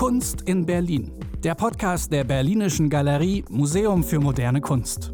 Kunst in Berlin. Der Podcast der Berlinischen Galerie Museum für moderne Kunst.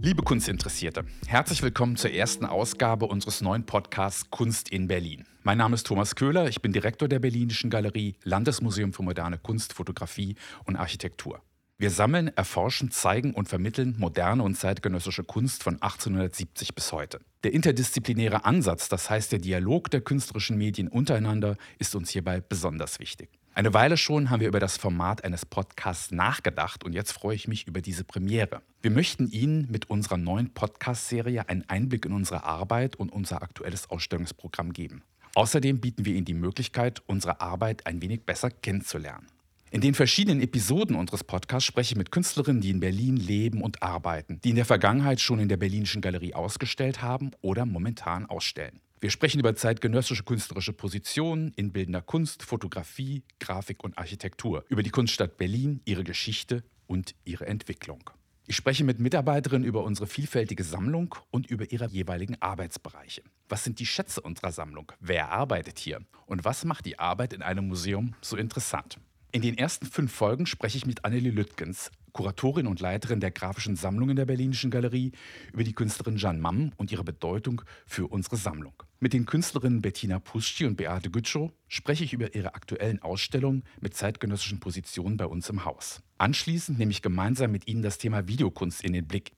Liebe Kunstinteressierte, herzlich willkommen zur ersten Ausgabe unseres neuen Podcasts Kunst in Berlin. Mein Name ist Thomas Köhler, ich bin Direktor der Berlinischen Galerie, Landesmuseum für moderne Kunst, Fotografie und Architektur. Wir sammeln, erforschen, zeigen und vermitteln moderne und zeitgenössische Kunst von 1870 bis heute. Der interdisziplinäre Ansatz, das heißt der Dialog der künstlerischen Medien untereinander, ist uns hierbei besonders wichtig. Eine Weile schon haben wir über das Format eines Podcasts nachgedacht und jetzt freue ich mich über diese Premiere. Wir möchten Ihnen mit unserer neuen Podcast-Serie einen Einblick in unsere Arbeit und unser aktuelles Ausstellungsprogramm geben. Außerdem bieten wir Ihnen die Möglichkeit, unsere Arbeit ein wenig besser kennenzulernen. In den verschiedenen Episoden unseres Podcasts spreche ich mit Künstlerinnen, die in Berlin leben und arbeiten, die in der Vergangenheit schon in der Berlinischen Galerie ausgestellt haben oder momentan ausstellen. Wir sprechen über zeitgenössische künstlerische Positionen in bildender Kunst, Fotografie, Grafik und Architektur, über die Kunststadt Berlin, ihre Geschichte und ihre Entwicklung. Ich spreche mit Mitarbeiterinnen über unsere vielfältige Sammlung und über ihre jeweiligen Arbeitsbereiche. Was sind die Schätze unserer Sammlung? Wer arbeitet hier? Und was macht die Arbeit in einem Museum so interessant? In den ersten fünf Folgen spreche ich mit Annelie Lüttgens, Kuratorin und Leiterin der grafischen Sammlungen der Berlinischen Galerie, über die Künstlerin Jeanne Mamm und ihre Bedeutung für unsere Sammlung. Mit den Künstlerinnen Bettina Puschi und Beate Gütschow spreche ich über ihre aktuellen Ausstellungen mit zeitgenössischen Positionen bei uns im Haus. Anschließend nehme ich gemeinsam mit ihnen das Thema Videokunst in den Blick.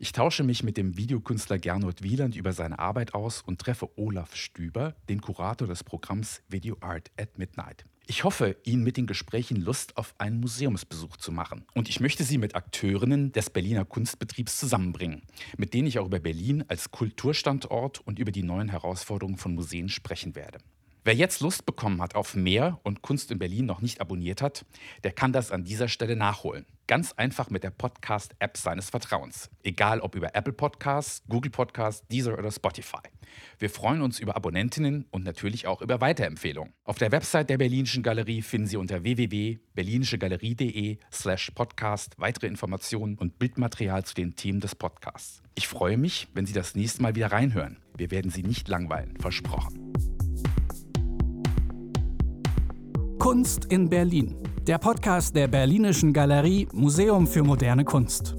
Ich tausche mich mit dem Videokünstler Gernot Wieland über seine Arbeit aus und treffe Olaf Stüber, den Kurator des Programms Video Art at Midnight. Ich hoffe, Ihnen mit den Gesprächen Lust auf einen Museumsbesuch zu machen. Und ich möchte Sie mit Akteurinnen des Berliner Kunstbetriebs zusammenbringen, mit denen ich auch über Berlin als Kulturstandort und über die neuen Herausforderungen von Museen sprechen werde. Wer jetzt Lust bekommen hat auf mehr und Kunst in Berlin noch nicht abonniert hat, der kann das an dieser Stelle nachholen. Ganz einfach mit der Podcast-App seines Vertrauens. Egal ob über Apple Podcasts, Google Podcasts, Deezer oder Spotify. Wir freuen uns über Abonnentinnen und natürlich auch über Weiterempfehlungen. Auf der Website der Berlinischen Galerie finden Sie unter www.berlinischegalerie.de slash podcast weitere Informationen und Bildmaterial zu den Themen des Podcasts. Ich freue mich, wenn Sie das nächste Mal wieder reinhören. Wir werden Sie nicht langweilen, versprochen. Kunst in Berlin. Der Podcast der Berlinischen Galerie Museum für moderne Kunst.